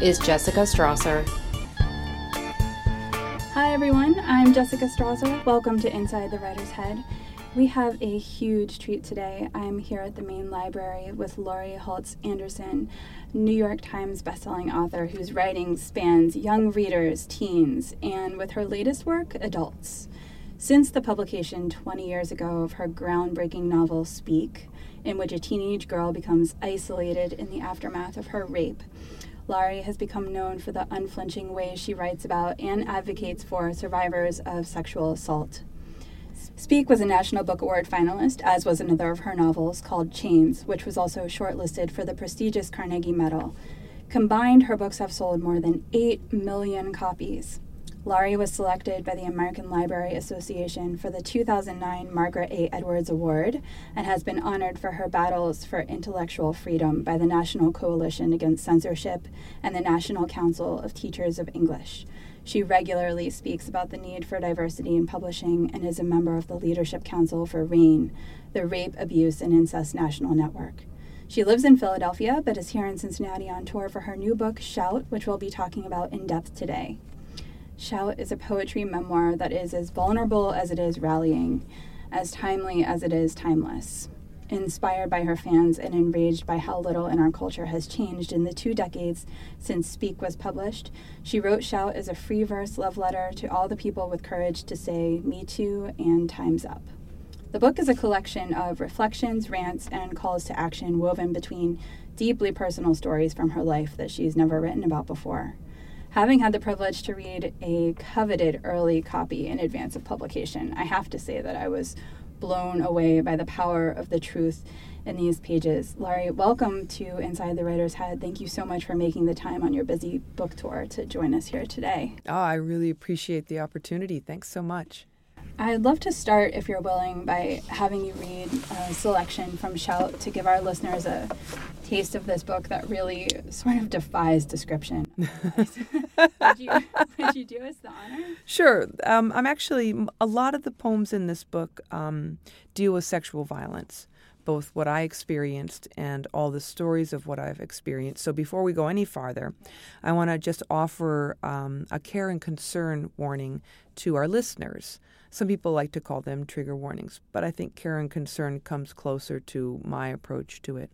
is Jessica Strasser. Hi, everyone. I'm Jessica Strasser. Welcome to Inside the Writer's Head. We have a huge treat today. I'm here at the main library with Laurie Halse Anderson, New York Times bestselling author whose writing spans young readers, teens, and with her latest work, adults. Since the publication 20 years ago of her groundbreaking novel Speak, in which a teenage girl becomes isolated in the aftermath of her rape, Laurie has become known for the unflinching ways she writes about and advocates for survivors of sexual assault. Speak was a National Book Award finalist, as was another of her novels called Chains, which was also shortlisted for the prestigious Carnegie Medal. Combined, her books have sold more than 8 million copies. Laurie was selected by the American Library Association for the 2009 Margaret A. Edwards Award and has been honored for her battles for intellectual freedom by the National Coalition Against Censorship and the National Council of Teachers of English. She regularly speaks about the need for diversity in publishing and is a member of the Leadership Council for RAINN, the Rape, Abuse, and Incest National Network. She lives in Philadelphia but is here in Cincinnati on tour for her new book, Shout, which we'll be talking about in depth today. Shout is a poetry memoir that is as vulnerable as it is rallying, as timely as it is timeless inspired by her fans and enraged by how little in our culture has changed in the two decades since Speak was published, she wrote Shout as a free verse love letter to all the people with courage to say Me Too and Time's Up. The book is a collection of reflections, rants, and calls to action woven between deeply personal stories from her life that she's never written about before. Having had the privilege to read a coveted early copy in advance of publication, I have to say that I was blown away by the power of the truth in these pages. Laurie, welcome to Inside the Writer's Head. Thank you so much for making the time on your busy book tour to join us here today. Oh, I really appreciate the opportunity. Thanks so much. I'd love to start, if you're willing, by having you read a selection from Shout to give our listeners a taste of this book that really sort of defies description. would, you, would, you, do us the honor? Sure. Um, I'm actually, a lot of the poems in this book um, deal with sexual violence both what I experienced and all the stories of what I've experienced. So before we go any farther, I want to just offer um, a care and concern warning to our listeners. Some people like to call them trigger warnings, but I think care and concern comes closer to my approach to it.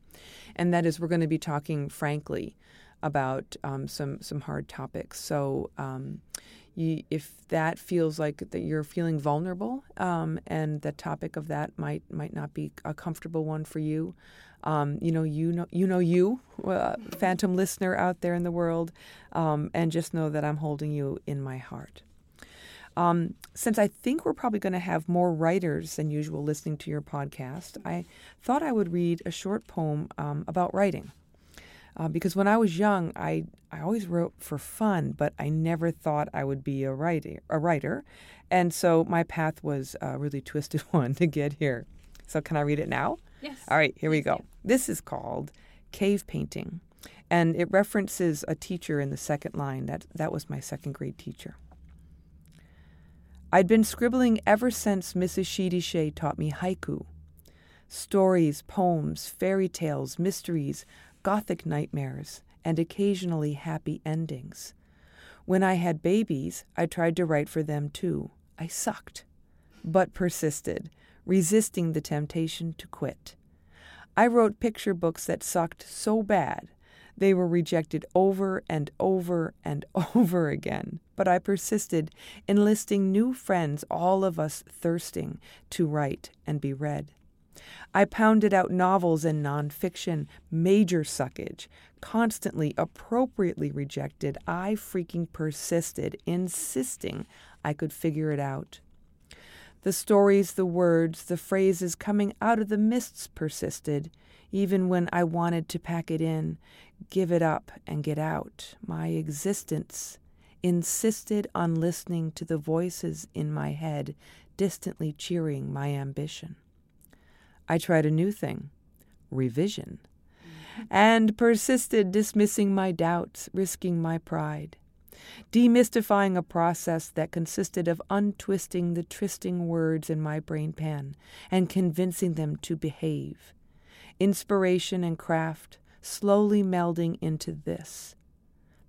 And that is, we're going to be talking frankly about um, some some hard topics. So, um, you, if that feels like that you're feeling vulnerable, um, and the topic of that might might not be a comfortable one for you, um, you know, you know, you know, you, uh, phantom listener out there in the world, um, and just know that I'm holding you in my heart. Um, since I think we're probably going to have more writers than usual listening to your podcast, I thought I would read a short poem um, about writing. Uh, because when I was young, I, I always wrote for fun, but I never thought I would be a writer. A writer. And so my path was a really twisted one to get here. So can I read it now? Yes. All right, here we go. This is called Cave Painting, and it references a teacher in the second line. That, that was my second grade teacher. I'd been scribbling ever since Mrs. Shidiche taught me haiku. Stories, poems, fairy tales, mysteries, gothic nightmares, and occasionally happy endings. When I had babies, I tried to write for them too. I sucked, but persisted, resisting the temptation to quit. I wrote picture books that sucked so bad they were rejected over and over and over again. But I persisted, enlisting new friends, all of us thirsting to write and be read. I pounded out novels and nonfiction, major suckage, constantly, appropriately rejected. I freaking persisted, insisting I could figure it out. The stories, the words, the phrases coming out of the mists persisted, even when I wanted to pack it in, give it up, and get out. My existence insisted on listening to the voices in my head, distantly cheering my ambition. I tried a new thing revision and persisted, dismissing my doubts, risking my pride, demystifying a process that consisted of untwisting the twisting words in my brain pan and convincing them to behave. Inspiration and craft slowly melding into this.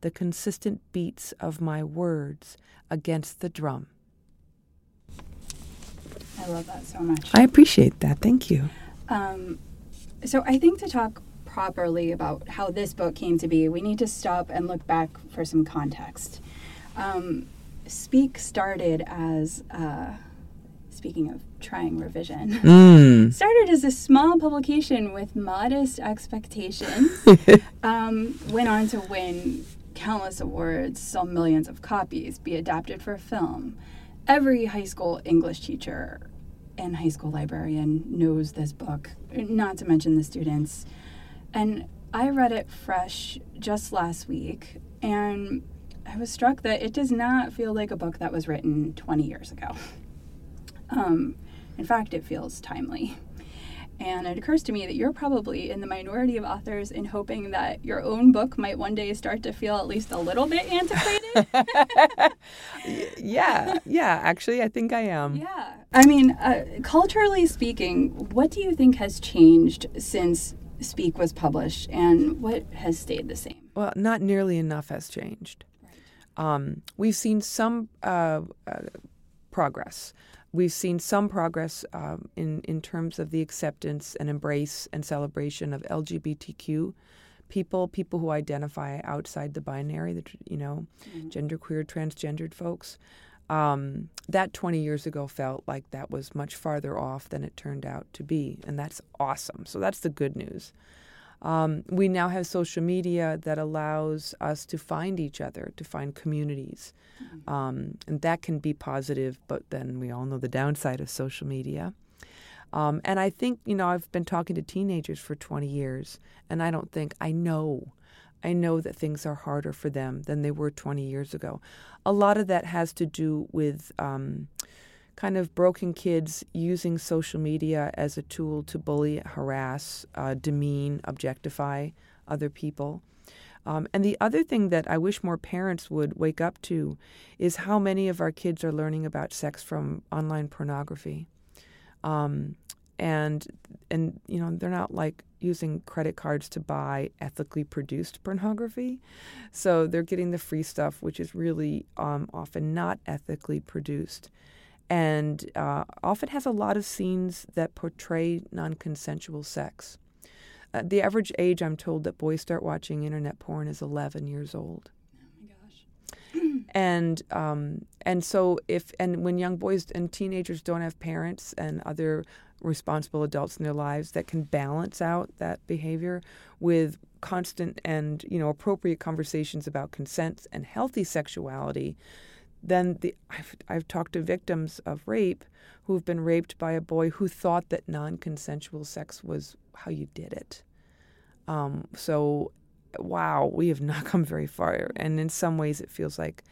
The consistent beats of my words against the drum. I love that so much. I appreciate that. Thank you. Um, so I think to talk properly about how this book came to be, we need to stop and look back for some context. Um, Speak started as, uh, speaking of trying revision, Mm. started as a small publication with modest expectations. um, went on to win countless awards, sell millions of copies, be adapted for film. Every high school English teacher and high school librarian knows this book, not to mention the students. And I read it fresh just last week, and I was struck that it does not feel like a book that was written 20 years ago. Um, in fact, it feels timely. And it occurs to me that you're probably in the minority of authors in hoping that your own book might one day start to feel at least a little bit antiquated. yeah, yeah. Actually, I think I am. yeah. I mean, uh, culturally speaking, what do you think has changed since Speak was published and what has stayed the same? Well, not nearly enough has changed. Um, we've seen some uh, uh, progress. We've seen some progress um, in in terms of the acceptance and embrace and celebration of LGBTQ people, people who identify outside the binary, the you know, genderqueer, transgendered folks. Um, that 20 years ago felt like that was much farther off than it turned out to be, and that's awesome. So that's the good news. Um, we now have social media that allows us to find each other, to find communities. Um, and that can be positive, but then we all know the downside of social media. Um, and I think, you know, I've been talking to teenagers for 20 years, and I don't think, I know, I know that things are harder for them than they were 20 years ago. A lot of that has to do with um, kind of broken kids using social media as a tool to bully, harass, uh, demean, objectify other people. Um, and the other thing that I wish more parents would wake up to is how many of our kids are learning about sex from online pornography. Um, and and you know they're not like using credit cards to buy ethically produced pornography, so they're getting the free stuff, which is really um, often not ethically produced, and uh, often has a lot of scenes that portray non-consensual sex. Uh, the average age, I'm told, that boys start watching internet porn is 11 years old. Oh my gosh. and um, and so if and when young boys and teenagers don't have parents and other responsible adults in their lives that can balance out that behavior with constant and you know appropriate conversations about consent and healthy sexuality, then the I've, I've talked to victims of rape who've been raped by a boy who thought that non-consensual sex was how you did it. Um, so, wow, we have not come very far, and in some ways, it feels like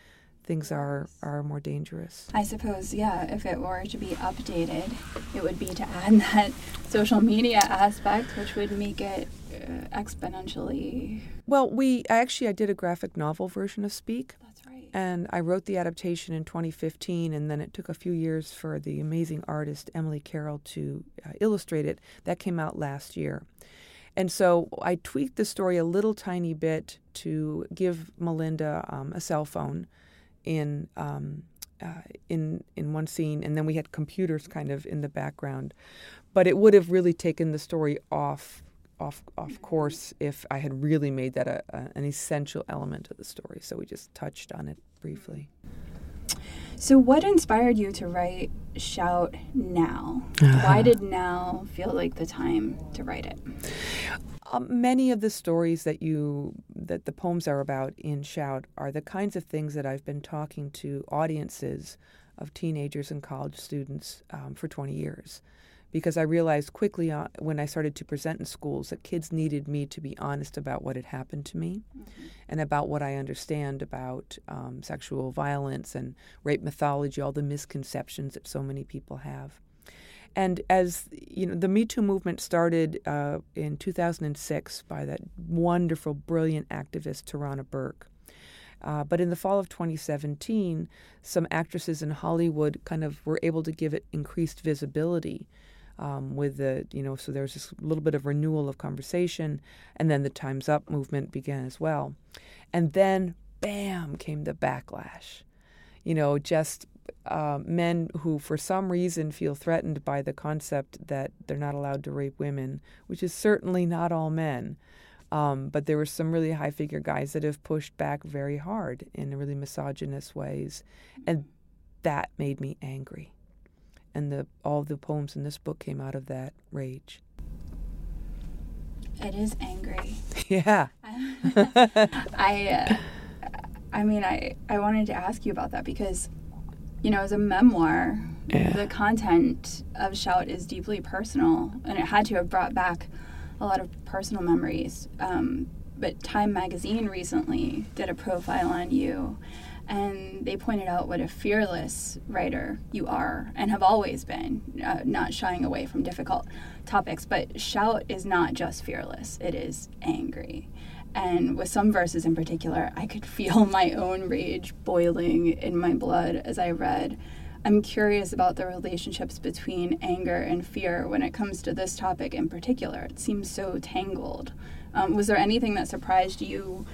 things are are more dangerous. I suppose, yeah, if it were to be updated, it would be to add that social media aspect, which would make it uh, exponentially. Well, we actually I did a graphic novel version of Speak. That's right. And I wrote the adaptation in 2015, and then it took a few years for the amazing artist Emily Carroll to uh, illustrate it. That came out last year. And so I tweaked the story a little tiny bit to give Melinda um, a cell phone in um, uh, in in one scene, and then we had computers kind of in the background. But it would have really taken the story off off off course if I had really made that a, a, an essential element of the story. So we just touched on it briefly. So, what inspired you to write Shout Now? Why did now feel like the time to write it? Um, many of the stories that you that the poems are about in Shout are the kinds of things that I've been talking to audiences of teenagers and college students um, for 20 years, because I realized quickly on, when I started to present in schools that kids needed me to be honest about what had happened to me, and about what I understand about um, sexual violence and rape mythology, all the misconceptions that so many people have. And as you know, the Me Too movement started uh, in 2006 by that wonderful, brilliant activist Tarana Burke. Uh, but in the fall of 2017, some actresses in Hollywood kind of were able to give it increased visibility. Um, with the, you know, so there was this little bit of renewal of conversation, and then the Time's Up movement began as well. And then, bam came the backlash. You know, just uh, men who, for some reason, feel threatened by the concept that they're not allowed to rape women, which is certainly not all men. Um, but there were some really high figure guys that have pushed back very hard in really misogynist ways. And that made me angry. And the, all the poems in this book came out of that rage. It is angry. Yeah. I, uh, I mean, I, I wanted to ask you about that because, you know, as a memoir, Yeah. the content of Shout is deeply personal, and it had to have brought back a lot of personal memories. Um, but Time Magazine recently did a profile on you, and they pointed out what a fearless writer you are and have always been, uh, not shying away from difficult topics. But Shout is not just fearless, it is angry. And with some verses in particular, I could feel my own rage boiling in my blood as I read. I'm curious about the relationships between anger and fear when it comes to this topic in particular. It seems so tangled. Um, was there anything that surprised you,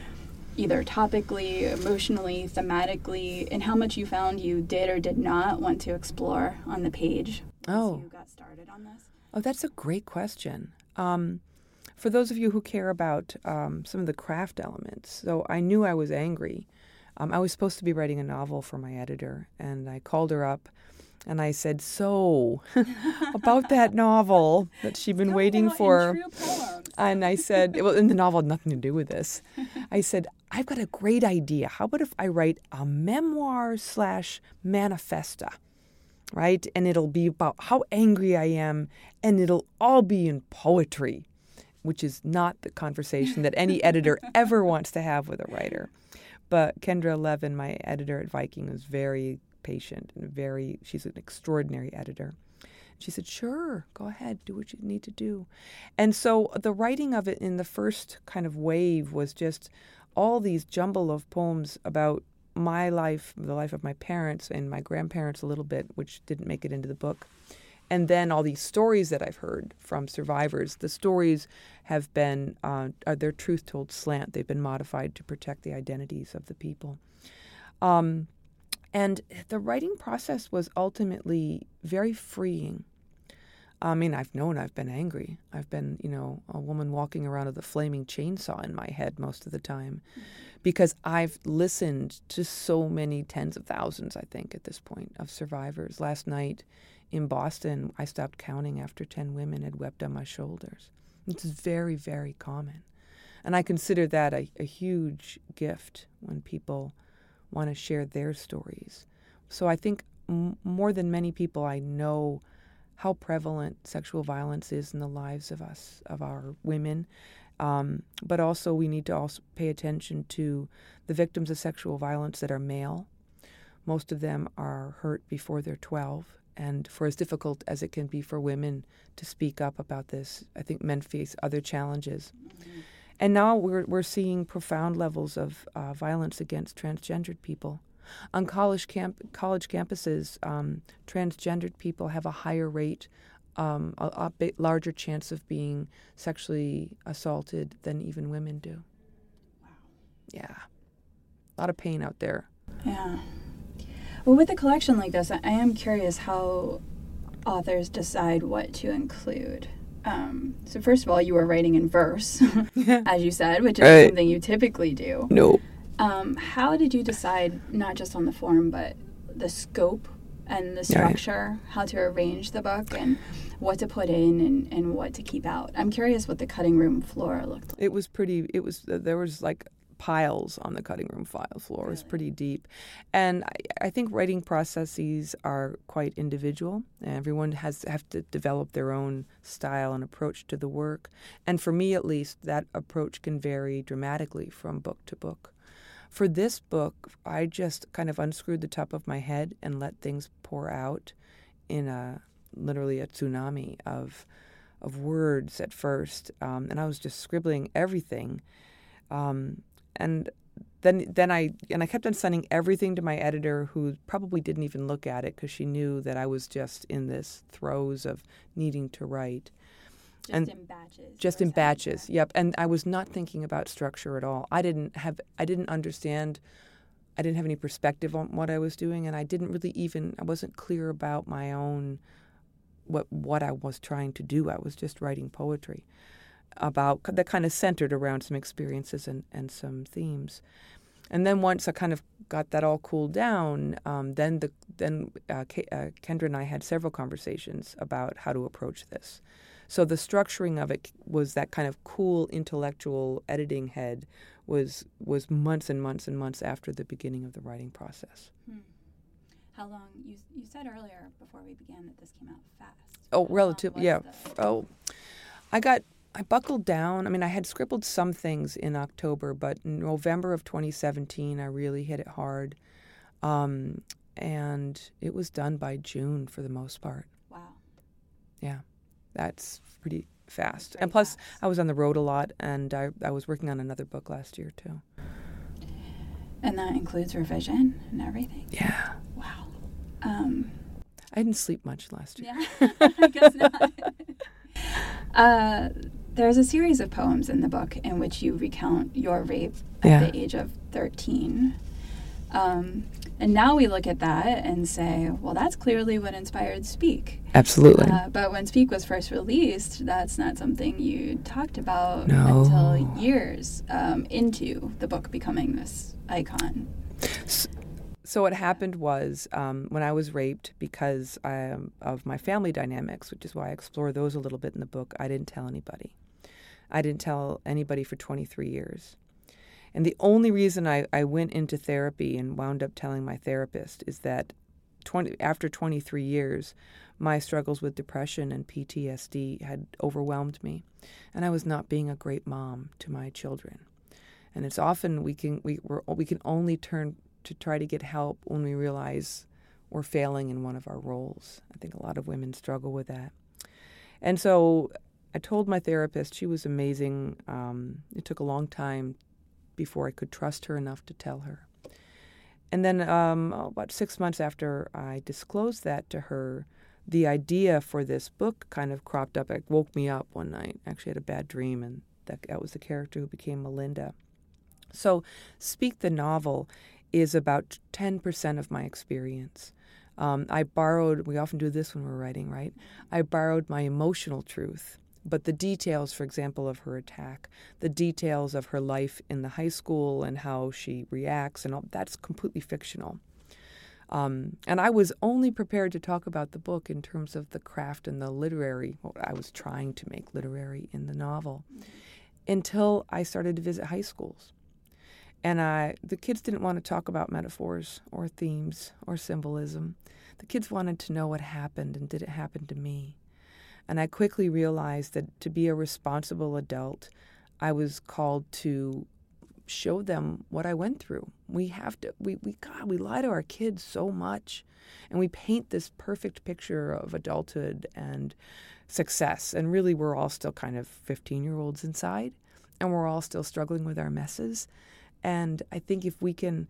either topically, emotionally, thematically, and how much you found you did or did not want to explore on the page as Oh. you got started on this? Oh, that's a great question. Um, for those of you who care about um, some of the craft elements, so I knew I was angry. Um, I was supposed to be writing a novel for my editor, and I called her up and I said, So, about that novel that she'd been waiting for. And I said, well, and the novel had nothing to do with this. I said, I've got a great idea. How about if I write a memoir slash manifesta, right? And it'll be about how angry I am, and it'll all be in poetry, which is not the conversation that any editor ever wants to have with a writer. But Kendra Levin, my editor at Viking, was very patient and very, she's an extraordinary editor. She said, Sure, go ahead, do what you need to do. And so the writing of it in the first kind of wave was just all these jumble of poems about my life, the life of my parents and my grandparents a little bit, which didn't make it into the book. And then all these stories that I've heard from survivors. The stories have been, uh, are their truth told slant. They've been modified to protect the identities of the people. Um, and the writing process was ultimately very freeing. I mean, I've known I've been angry. I've been, you know, a woman walking around with a flaming chainsaw in my head most of the time because I've listened to so many tens of thousands, I think, at this point, of survivors. Last night in Boston, I stopped counting after 10 women had wept on my shoulders. It's very, very common. And I consider that a, a huge gift when people want to share their stories. So I think m- more than many people, I know how prevalent sexual violence is in the lives of us, of our women. Um, but also, we need to also pay attention to the victims of sexual violence that are male. Most of them are hurt before they're 12. And for as difficult as it can be for women to speak up about this, I think men face other challenges. And now we're, we're seeing profound levels of uh, violence against transgendered people. On college, camp, college campuses, um, transgendered people have a higher rate, um, a, a bit larger chance of being sexually assaulted than even women do. Wow. Yeah. A lot of pain out there. Yeah. Well, with a collection like this, I am curious how authors decide what to include. Um, so, first of all, you are writing in verse, as you said, which is Right. something you typically do. No. Um, how did you decide not just on the form, but the scope and the structure, how to arrange the book, and what to put in and, and what to keep out? I'm curious what the cutting room floor looked like. It was pretty. It was there was like piles on the cutting room file floor. Was pretty deep, and I, I think writing processes are quite individual. Everyone has have to develop their own style and approach to the work, and for me at least, that approach can vary dramatically from book to book. For this book, I just kind of unscrewed the top of my head and let things pour out in a literally a tsunami of of words at first, um, and I was just scribbling everything, um, and then then I and I kept on sending everything to my editor, who probably didn't even look at it because she knew that I was just in this throes of needing to write. Just and in batches. just in batches yep and i was not thinking about structure at all i didn't have i didn't understand i didn't have any perspective on what i was doing and i didn't really even i wasn't clear about my own what what i was trying to do i was just writing poetry about that kind of centered around some experiences and, and some themes and then once I kind of got that all cooled down, um, then the then uh, K- uh, Kendra and I had several conversations about how to approach this. So the structuring of it was that kind of cool intellectual editing head was was months and months and months after the beginning of the writing process. Hmm. How long? You you said earlier before we began that this came out fast. Oh, How long relative, yeah. the- Oh, I got I buckled down. I mean, I had scribbled some things in October, but in November of 2017, I really hit it hard, um, and it was done by June for the most part. Wow. Yeah, that's pretty fast. very and plus, fast. I was on the road a lot, and I, I was working on another book last year too. And that includes revision and everything. Yeah, Wow. Um, I didn't sleep much last year. yeah, I guess not. uh, there's a series of poems in the book in which you recount your rape at Yeah. the age of 13. Um, and now we look at that and say, well, that's clearly what inspired Speak. Absolutely. Uh, but when Speak was first released, that's not something you talked about No. until years um, into the book becoming this icon. So what happened was um, when I was raped because um, of my family dynamics, which is why I explore those a little bit in the book. I didn't tell anybody. I didn't tell anybody for 23 years. And the only reason I, I went into therapy and wound up telling my therapist is that 20, after 23 years, my struggles with depression and PTSD had overwhelmed me, and I was not being a great mom to my children. And it's often we can we we're, we can only turn to try to get help when we realize we're failing in one of our roles. I think a lot of women struggle with that. And so I told my therapist, she was amazing. Um, it took a long time before I could trust her enough to tell her. And then um, about six months after I disclosed that to her, the idea for this book kind of cropped up. It woke me up one night. I actually had a bad dream, and that, that was the character who became Melinda. So, Speak the novel is about 10% of my experience. Um, I borrowed, we often do this when we're writing, right? I borrowed my emotional truth, but the details, for example, of her attack, the details of her life in the high school and how she reacts, and all, that's completely fictional. Um, and I was only prepared to talk about the book in terms of the craft and the literary, what I was trying to make literary in the novel, until I started to visit high schools. And I, the kids didn't want to talk about metaphors or themes or symbolism. The kids wanted to know what happened and did it happen to me. And I quickly realized that to be a responsible adult, I was called to show them what I went through. We have to, we, we, God, we lie to our kids so much. And we paint this perfect picture of adulthood and success. And really, we're all still kind of 15 year olds inside, and we're all still struggling with our messes. And I think if we can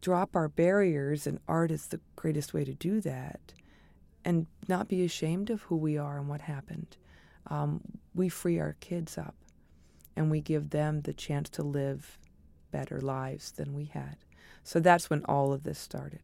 drop our barriers, and art is the greatest way to do that, and not be ashamed of who we are and what happened, um, we free our kids up and we give them the chance to live better lives than we had. So that's when all of this started.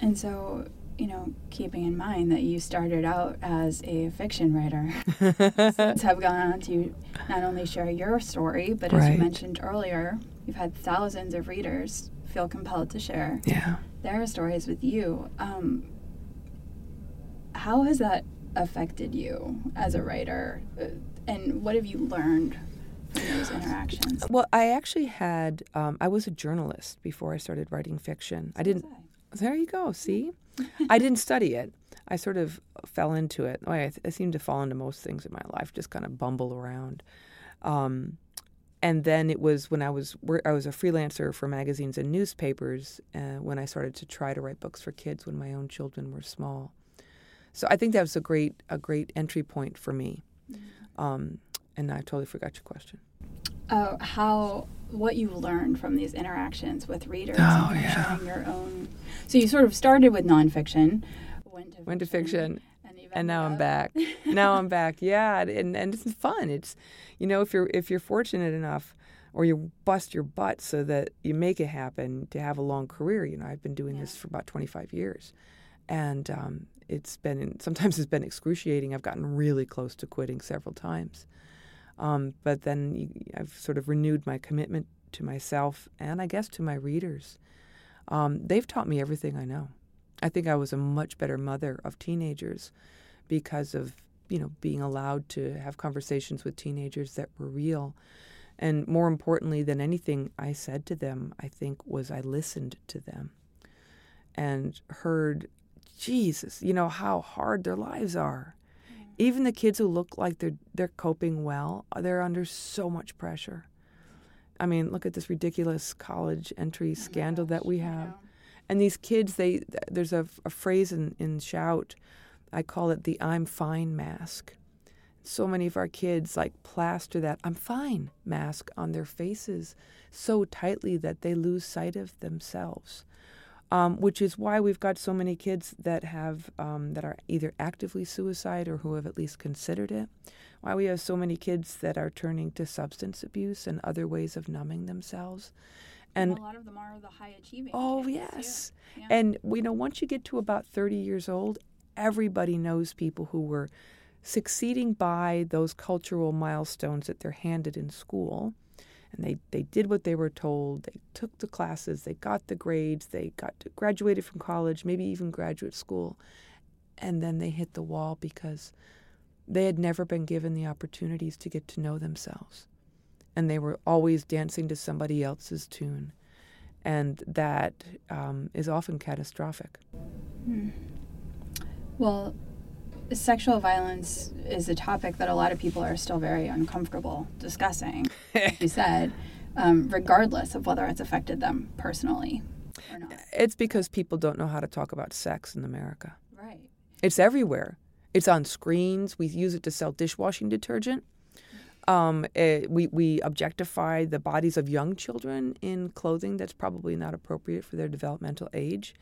And so, you know, keeping in mind that you started out as a fiction writer, since have gone on to not only share your story, but as you mentioned earlier, you've had thousands of readers feel compelled to share Yeah. their stories with you. Um, how has that affected you as a writer? Uh, And what have you learned from those interactions? Well, I actually had, um, I was a journalist before I started writing fiction. I didn't, there you go, see? I didn't study it. I sort of fell into it. Oh, I, I seem to fall into most things in my life, just kind of bumble around. Um, and then it was when I was I was a freelancer for magazines and newspapers uh, when I started to try to write books for kids when my own children were small. So I think that was a great a great entry point for me. Um, and I totally forgot your question. uh, how what you learned from these interactions with readers Oh, and yeah. your own. So you sort of started with nonfiction, went to Went to fiction. and and now I'm back. now I'm back. Yeah, and and it's fun. It's you know if you're if you're fortunate enough or you bust your butt so that you make it happen to have a long career. You know, I've been doing yeah. this for about 25 years, and um, it's been sometimes it's been excruciating. I've gotten really close to quitting several times, um, but then I've sort of renewed my commitment to myself and I guess to my readers. Um, they've taught me everything I know. I think I was a much better mother of teenagers because of you know being allowed to have conversations with teenagers that were real and more importantly than anything I said to them, I think, was I listened to them and heard, Jesus, you know, how hard their lives are. Mm. Even the kids who look like they're they're coping well, they're under so much pressure. I mean, look at this ridiculous college entry oh scandal gosh, that we have. And these kids, they there's a, a phrase in, in Shout, I call it the I'm fine mask so many of our kids like plaster that I'm fine mask on their faces so tightly that they lose sight of themselves. Um, which is why we've got so many kids that have um, that are either actively suicide or who have at least considered it. Why we have so many kids that are turning to substance abuse and other ways of numbing themselves. And, and a lot of them are the high achieving. Oh yes, yeah. and you know once you get to about thirty years old, everybody knows people who were succeeding by those cultural milestones that they're handed in school. And they, they did what they were told. They took the classes, they got the grades, they got graduated from college, maybe even graduate school. And then they hit the wall because they had never been given the opportunities to get to know themselves. And they were always dancing to somebody else's tune. And that um, is often catastrophic. Hmm. Well, sexual violence is a topic that a lot of people are still very uncomfortable discussing, you said, um, regardless of whether it's affected them personally or not. It's because people don't know how to talk about sex in America. Right. It's everywhere. It's on screens. We use it to sell dishwashing detergent. Um, it, we, we objectify the bodies of young children in clothing that's probably not appropriate for their developmental age.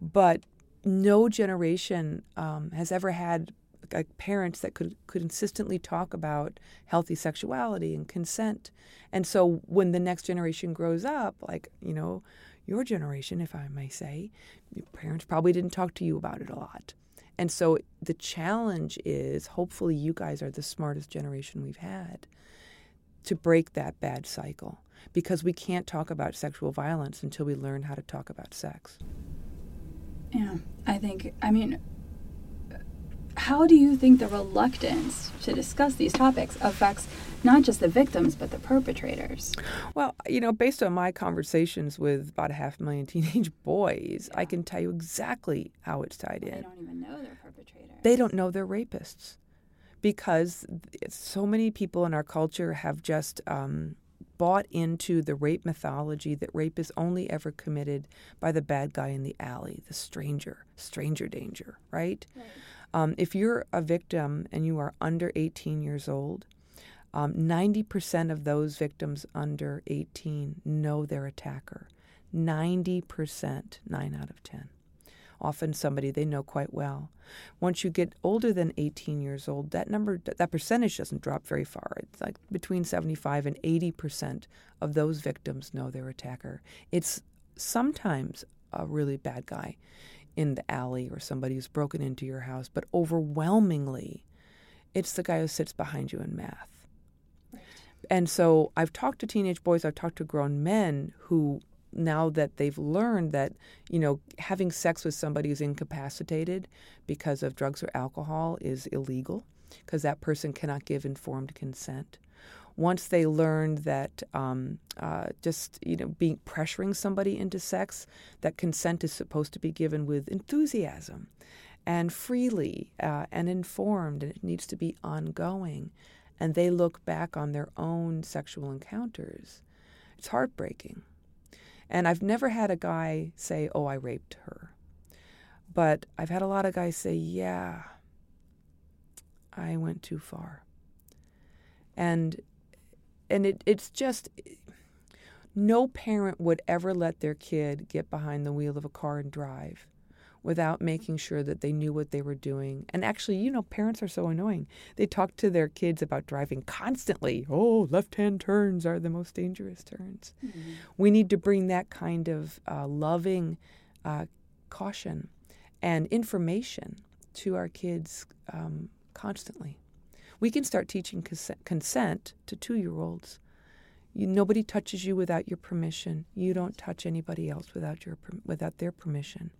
But no generation um, has ever had like parents that could could consistently talk about healthy sexuality and consent. And so when the next generation grows up, like you know, your generation, if I may say, your parents probably didn't talk to you about it a lot. And so the challenge is hopefully you guys are the smartest generation we've had to break that bad cycle because we can't talk about sexual violence until we learn how to talk about sex. Yeah, I think, I mean, how do you think the reluctance to discuss these topics affects not just the victims but the perpetrators? Well, you know, based on my conversations with about a half million teenage boys, yeah. I can tell you exactly how it's tied well, in. They don't even know they're perpetrators. They don't know they're rapists because so many people in our culture have just um, bought into the rape mythology that rape is only ever committed by the bad guy in the alley, the stranger, stranger danger, right? right. Um, if you're a victim and you are under 18 years old, um, 90% of those victims under 18 know their attacker. 90%, 9 out of 10 often somebody they know quite well. Once you get older than 18 years old, that number, that percentage doesn't drop very far. It's like between 75 and 80 percent of those victims know their attacker. It's sometimes a really bad guy in the alley or somebody who's broken into your house, but overwhelmingly, it's the guy who sits behind you in math. And so I've talked to teenage boys, I've talked to grown men who now that they've learned that you know having sex with somebody who's incapacitated because of drugs or alcohol is illegal because that person cannot give informed consent. Once they learned that um, uh, just you know being pressuring somebody into sex that consent is supposed to be given with enthusiasm and freely uh, and informed and it needs to be ongoing and they look back on their own sexual encounters it's heartbreaking and I've never had a guy say, Oh, I raped her. But I've had a lot of guys say, Yeah, I went too far. And and it, it's just no parent would ever let their kid get behind the wheel of a car and drive without making sure that they knew what they were doing. And actually, you know, parents are so annoying. They talk to their kids about driving constantly. Oh, left hand turns are the most dangerous turns. Mm-hmm. We need to bring that kind of uh, loving uh, caution and information to our kids um, constantly. We can start teaching consent to two year olds. nobody touches you without your permission. You don't touch anybody else without your without their permission.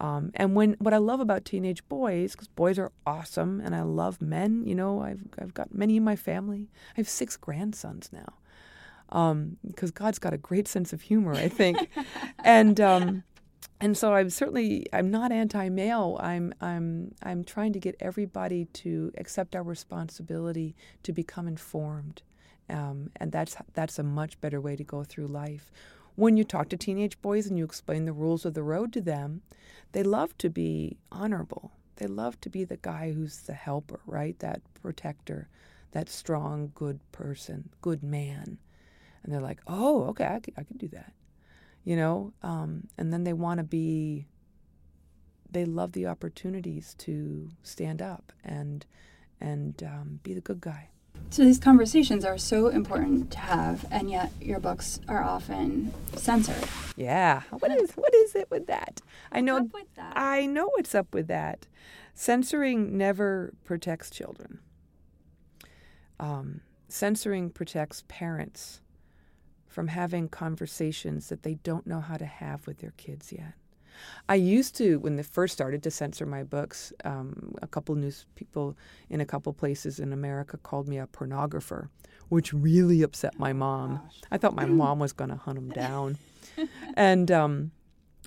Um, and when what I love about teenage boys, because boys are awesome, and I love men. You know, I've I've got many in my family. I have six grandsons now, because um, God's got a great sense of humor, I think, and um, and so I'm certainly I'm not anti-male. I'm I'm I'm trying to get everybody to accept our responsibility to become informed, um, and that's that's a much better way to go through life. When you talk to teenage boys and you explain the rules of the road to them, they love to be honorable. They love to be the guy who's the helper, right? That protector, that strong, good person, good man. And they're like, oh, okay, I can, I can do that you know um, and then they want to be they love the opportunities to stand up and and um, be the good guy so these conversations are so important to have and yet your books are often censored. Yeah. What is what is it with that? I know that? i know what's up with that. Censoring never protects children. Um, censoring protects parents from having conversations that they don't know how to have with their kids yet. I used to, when they first started to censor my books, um, a couple news people in a couple places in America called me a pornographer, which really upset my mom. Oh, I thought my mom was going to hunt them down. and um,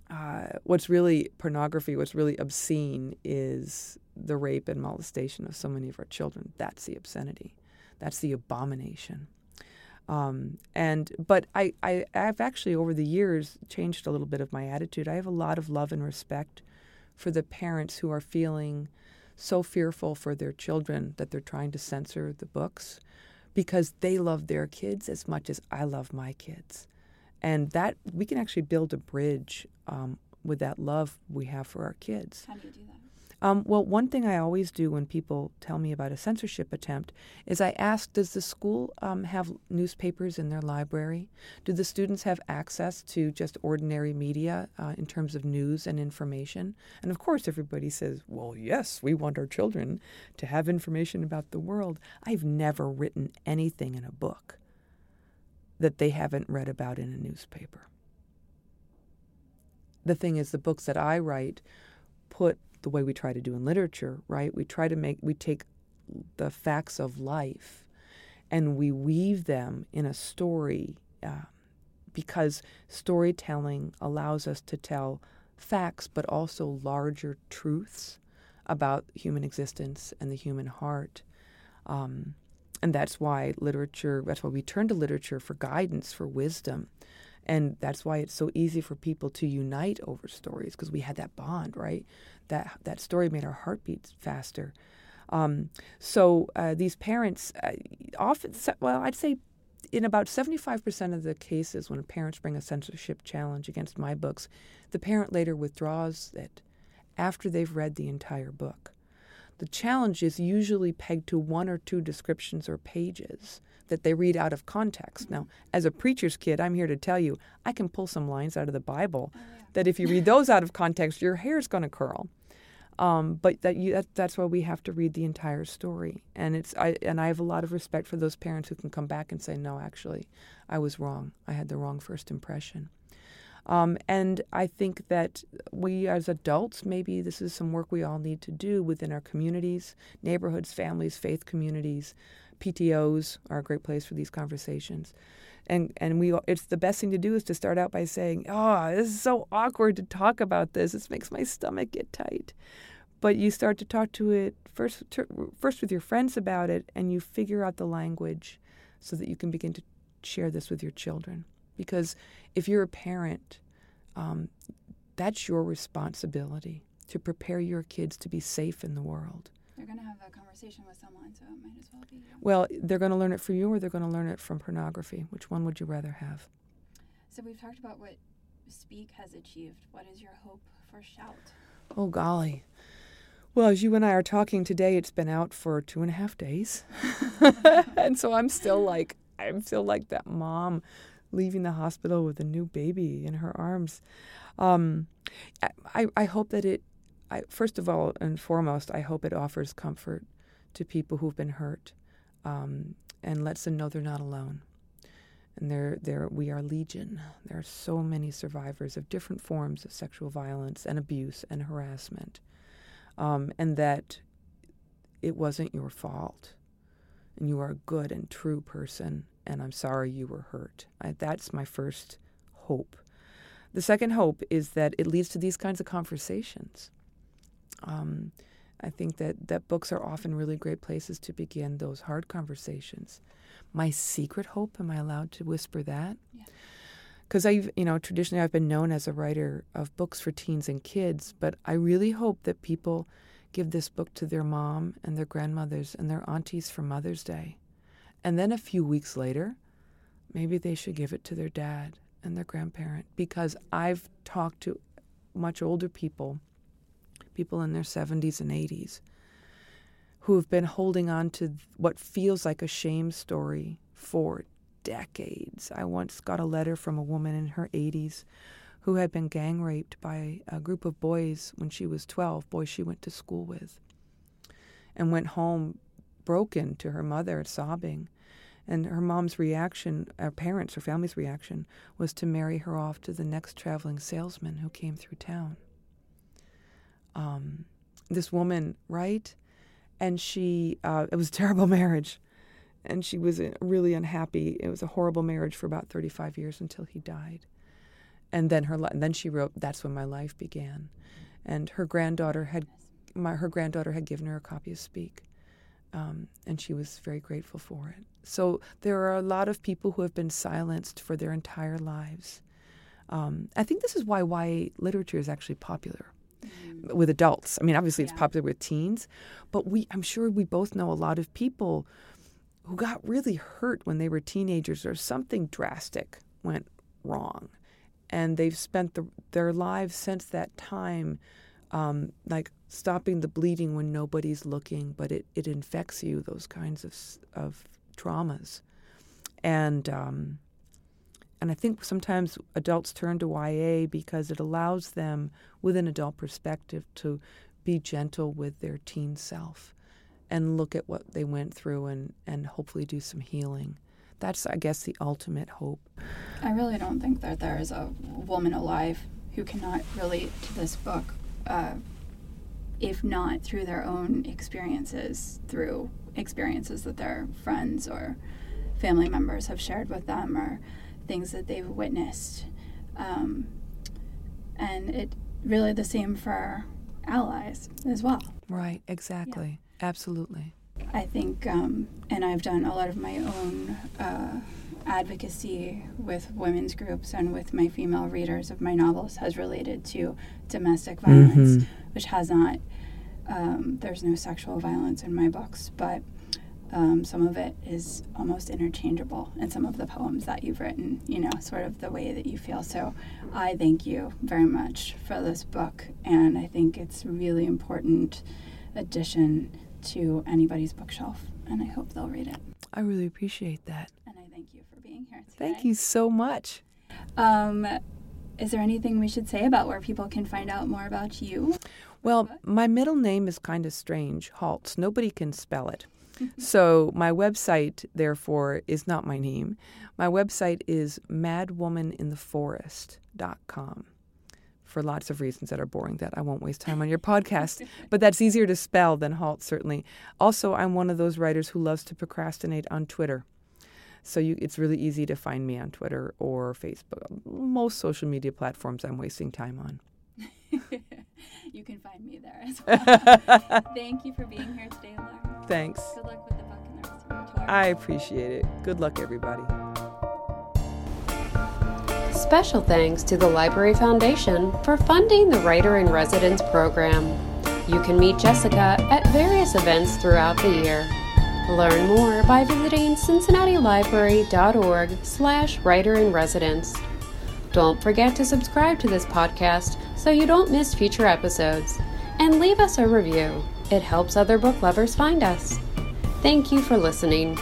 uh, what's really pornography, what's really obscene is the rape and molestation of so many of our children. That's the obscenity. That's the abomination. Um, and but I, I I've actually over the years changed a little bit of my attitude. I have a lot of love and respect for the parents who are feeling so fearful for their children that they're trying to censor the books because they love their kids as much as I love my kids. And that we can actually build a bridge um, with that love we have for our kids. How do you do that? Um, well, one thing I always do when people tell me about a censorship attempt is I ask Does the school um, have newspapers in their library? Do the students have access to just ordinary media uh, in terms of news and information? And of course, everybody says, Well, yes, we want our children to have information about the world. I've never written anything in a book that they haven't read about in a newspaper. The thing is, the books that I write put the way we try to do in literature, right? We try to make, we take the facts of life and we weave them in a story uh, because storytelling allows us to tell facts but also larger truths about human existence and the human heart. Um, and that's why literature, that's why we turn to literature for guidance, for wisdom. And that's why it's so easy for people to unite over stories because we had that bond, right? That that story made our heart beat faster. Um, so uh, these parents uh, often, well, I'd say in about 75% of the cases when parents bring a censorship challenge against my books, the parent later withdraws it after they've read the entire book. The challenge is usually pegged to one or two descriptions or pages that they read out of context. Now, as a preacher's kid, I'm here to tell you I can pull some lines out of the Bible oh, yeah. that if you read those out of context, your hair's going to curl. Um, but that, you, that that's why we have to read the entire story, and it's I and I have a lot of respect for those parents who can come back and say, no, actually, I was wrong. I had the wrong first impression. Um, and I think that we as adults, maybe this is some work we all need to do within our communities, neighborhoods, families, faith communities, PTOs are a great place for these conversations. And and we it's the best thing to do is to start out by saying, "Oh, this is so awkward to talk about this. This makes my stomach get tight." But you start to talk to it first first with your friends about it and you figure out the language so that you can begin to share this with your children. Because if you're a parent, um, that's your responsibility to prepare your kids to be safe in the world. They're going to have a conversation with someone, so it might as well be. Well, they're going to learn it from you or they're going to learn it from pornography. Which one would you rather have? So we've talked about what Speak has achieved. What is your hope for Shout? Oh, golly. Well, as you and I are talking today, it's been out for two and a half days. and so I'm still like, I'm still like that mom leaving the hospital with a new baby in her arms. Um, I, I hope that it, I, first of all and foremost, I hope it offers comfort to people who've been hurt um, and lets them know they're not alone. And there, there, we are legion. There are so many survivors of different forms of sexual violence and abuse and harassment, um, and that it wasn't your fault, and you are a good and true person. And I'm sorry you were hurt. I, that's my first hope. The second hope is that it leads to these kinds of conversations. Um, I think that, that books are often really great places to begin those hard conversations. My secret hope, am I allowed to whisper that? Because I've, you know, traditionally I've been known as a writer of books for teens and kids, but I really hope that people give this book to their mom and their grandmothers and their aunties for Mother's Day. And then a few weeks later, maybe they should give it to their dad and their grandparent because I've talked to much older people people in their 70s and 80s, who have been holding on to what feels like a shame story for decades. I once got a letter from a woman in her 80s who had been gang raped by a group of boys when she was 12, boys she went to school with, and went home broken to her mother, sobbing. And her mom's reaction, her parents, her family's reaction, was to marry her off to the next traveling salesman who came through town um, this woman, right? And she, uh, it was a terrible marriage. And she was uh, really unhappy. It was a horrible marriage for about 35 years until he died. And then her, and then she wrote, "That's when my life began." And her granddaughter had, my, her granddaughter had given her a copy of Speak, um, and she was very grateful for it. So there are a lot of people who have been silenced for their entire lives. Um, I think this is why YA literature is actually popular mm-hmm. with adults. I mean, obviously yeah. it's popular with teens, but we I'm sure we both know a lot of people who got really hurt when they were teenagers or something drastic went wrong. And they've spent the, their lives since that time um, like stopping the bleeding when nobody's looking, but it, it infects you, those kinds of, of traumas. And um, and I think sometimes adults turn to YA because it allows them, with an adult perspective, to be gentle with their teen self and look at what they went through and, and hopefully do some healing. That's, I guess, the ultimate hope. I really don't think that there is a woman alive who cannot relate to this book, uh, if not through their own experiences, through experiences that their friends or family members have shared with them, or things that they've witnessed. Um, and it really the same for allies as well. Right, exactly. Yeah. Absolutely. I think, um, and I've done a lot of my own uh, advocacy with women's groups and with my female readers of my novels has related to domestic violence, mm-hmm. which has not, um, there's no sexual violence in my books, but um, some of it is almost interchangeable in some of the poems that you've written, you know, sort of the way that you feel. So I thank you very much for this book, and I think it's a really important addition to anybody's bookshelf, and I hope they'll read it. I really appreciate that. And I thank you for being here today. Thank you so much. Um, is there anything we should say about where people can find out more about you? Well, my middle name is kind of strange, Halse. Nobody can spell it so my website, therefore, is not my name. My website is madwomanintheforest.com for lots of reasons that are boring that I won't waste time on your podcast. But that's easier to spell than halt, certainly. Also, I'm one of those writers who loves to procrastinate on Twitter. So you, it's really easy to find me on Twitter or Facebook. Most social media platforms I'm wasting time on. you can find me there as well. Thank you for being here today. Thanks. Good luck with the book and the rest of your tour. I appreciate it. Good luck, everybody. Special thanks to the Library Foundation for funding the Writer in Residence program. You can meet Jessica at various events throughout the year. Learn more by visiting cincinnatilibrary.org slash writer in residence. Don't forget to subscribe to this podcast so you don't miss future episodes. And leave us a review, it helps other book lovers find us. Thank you for listening.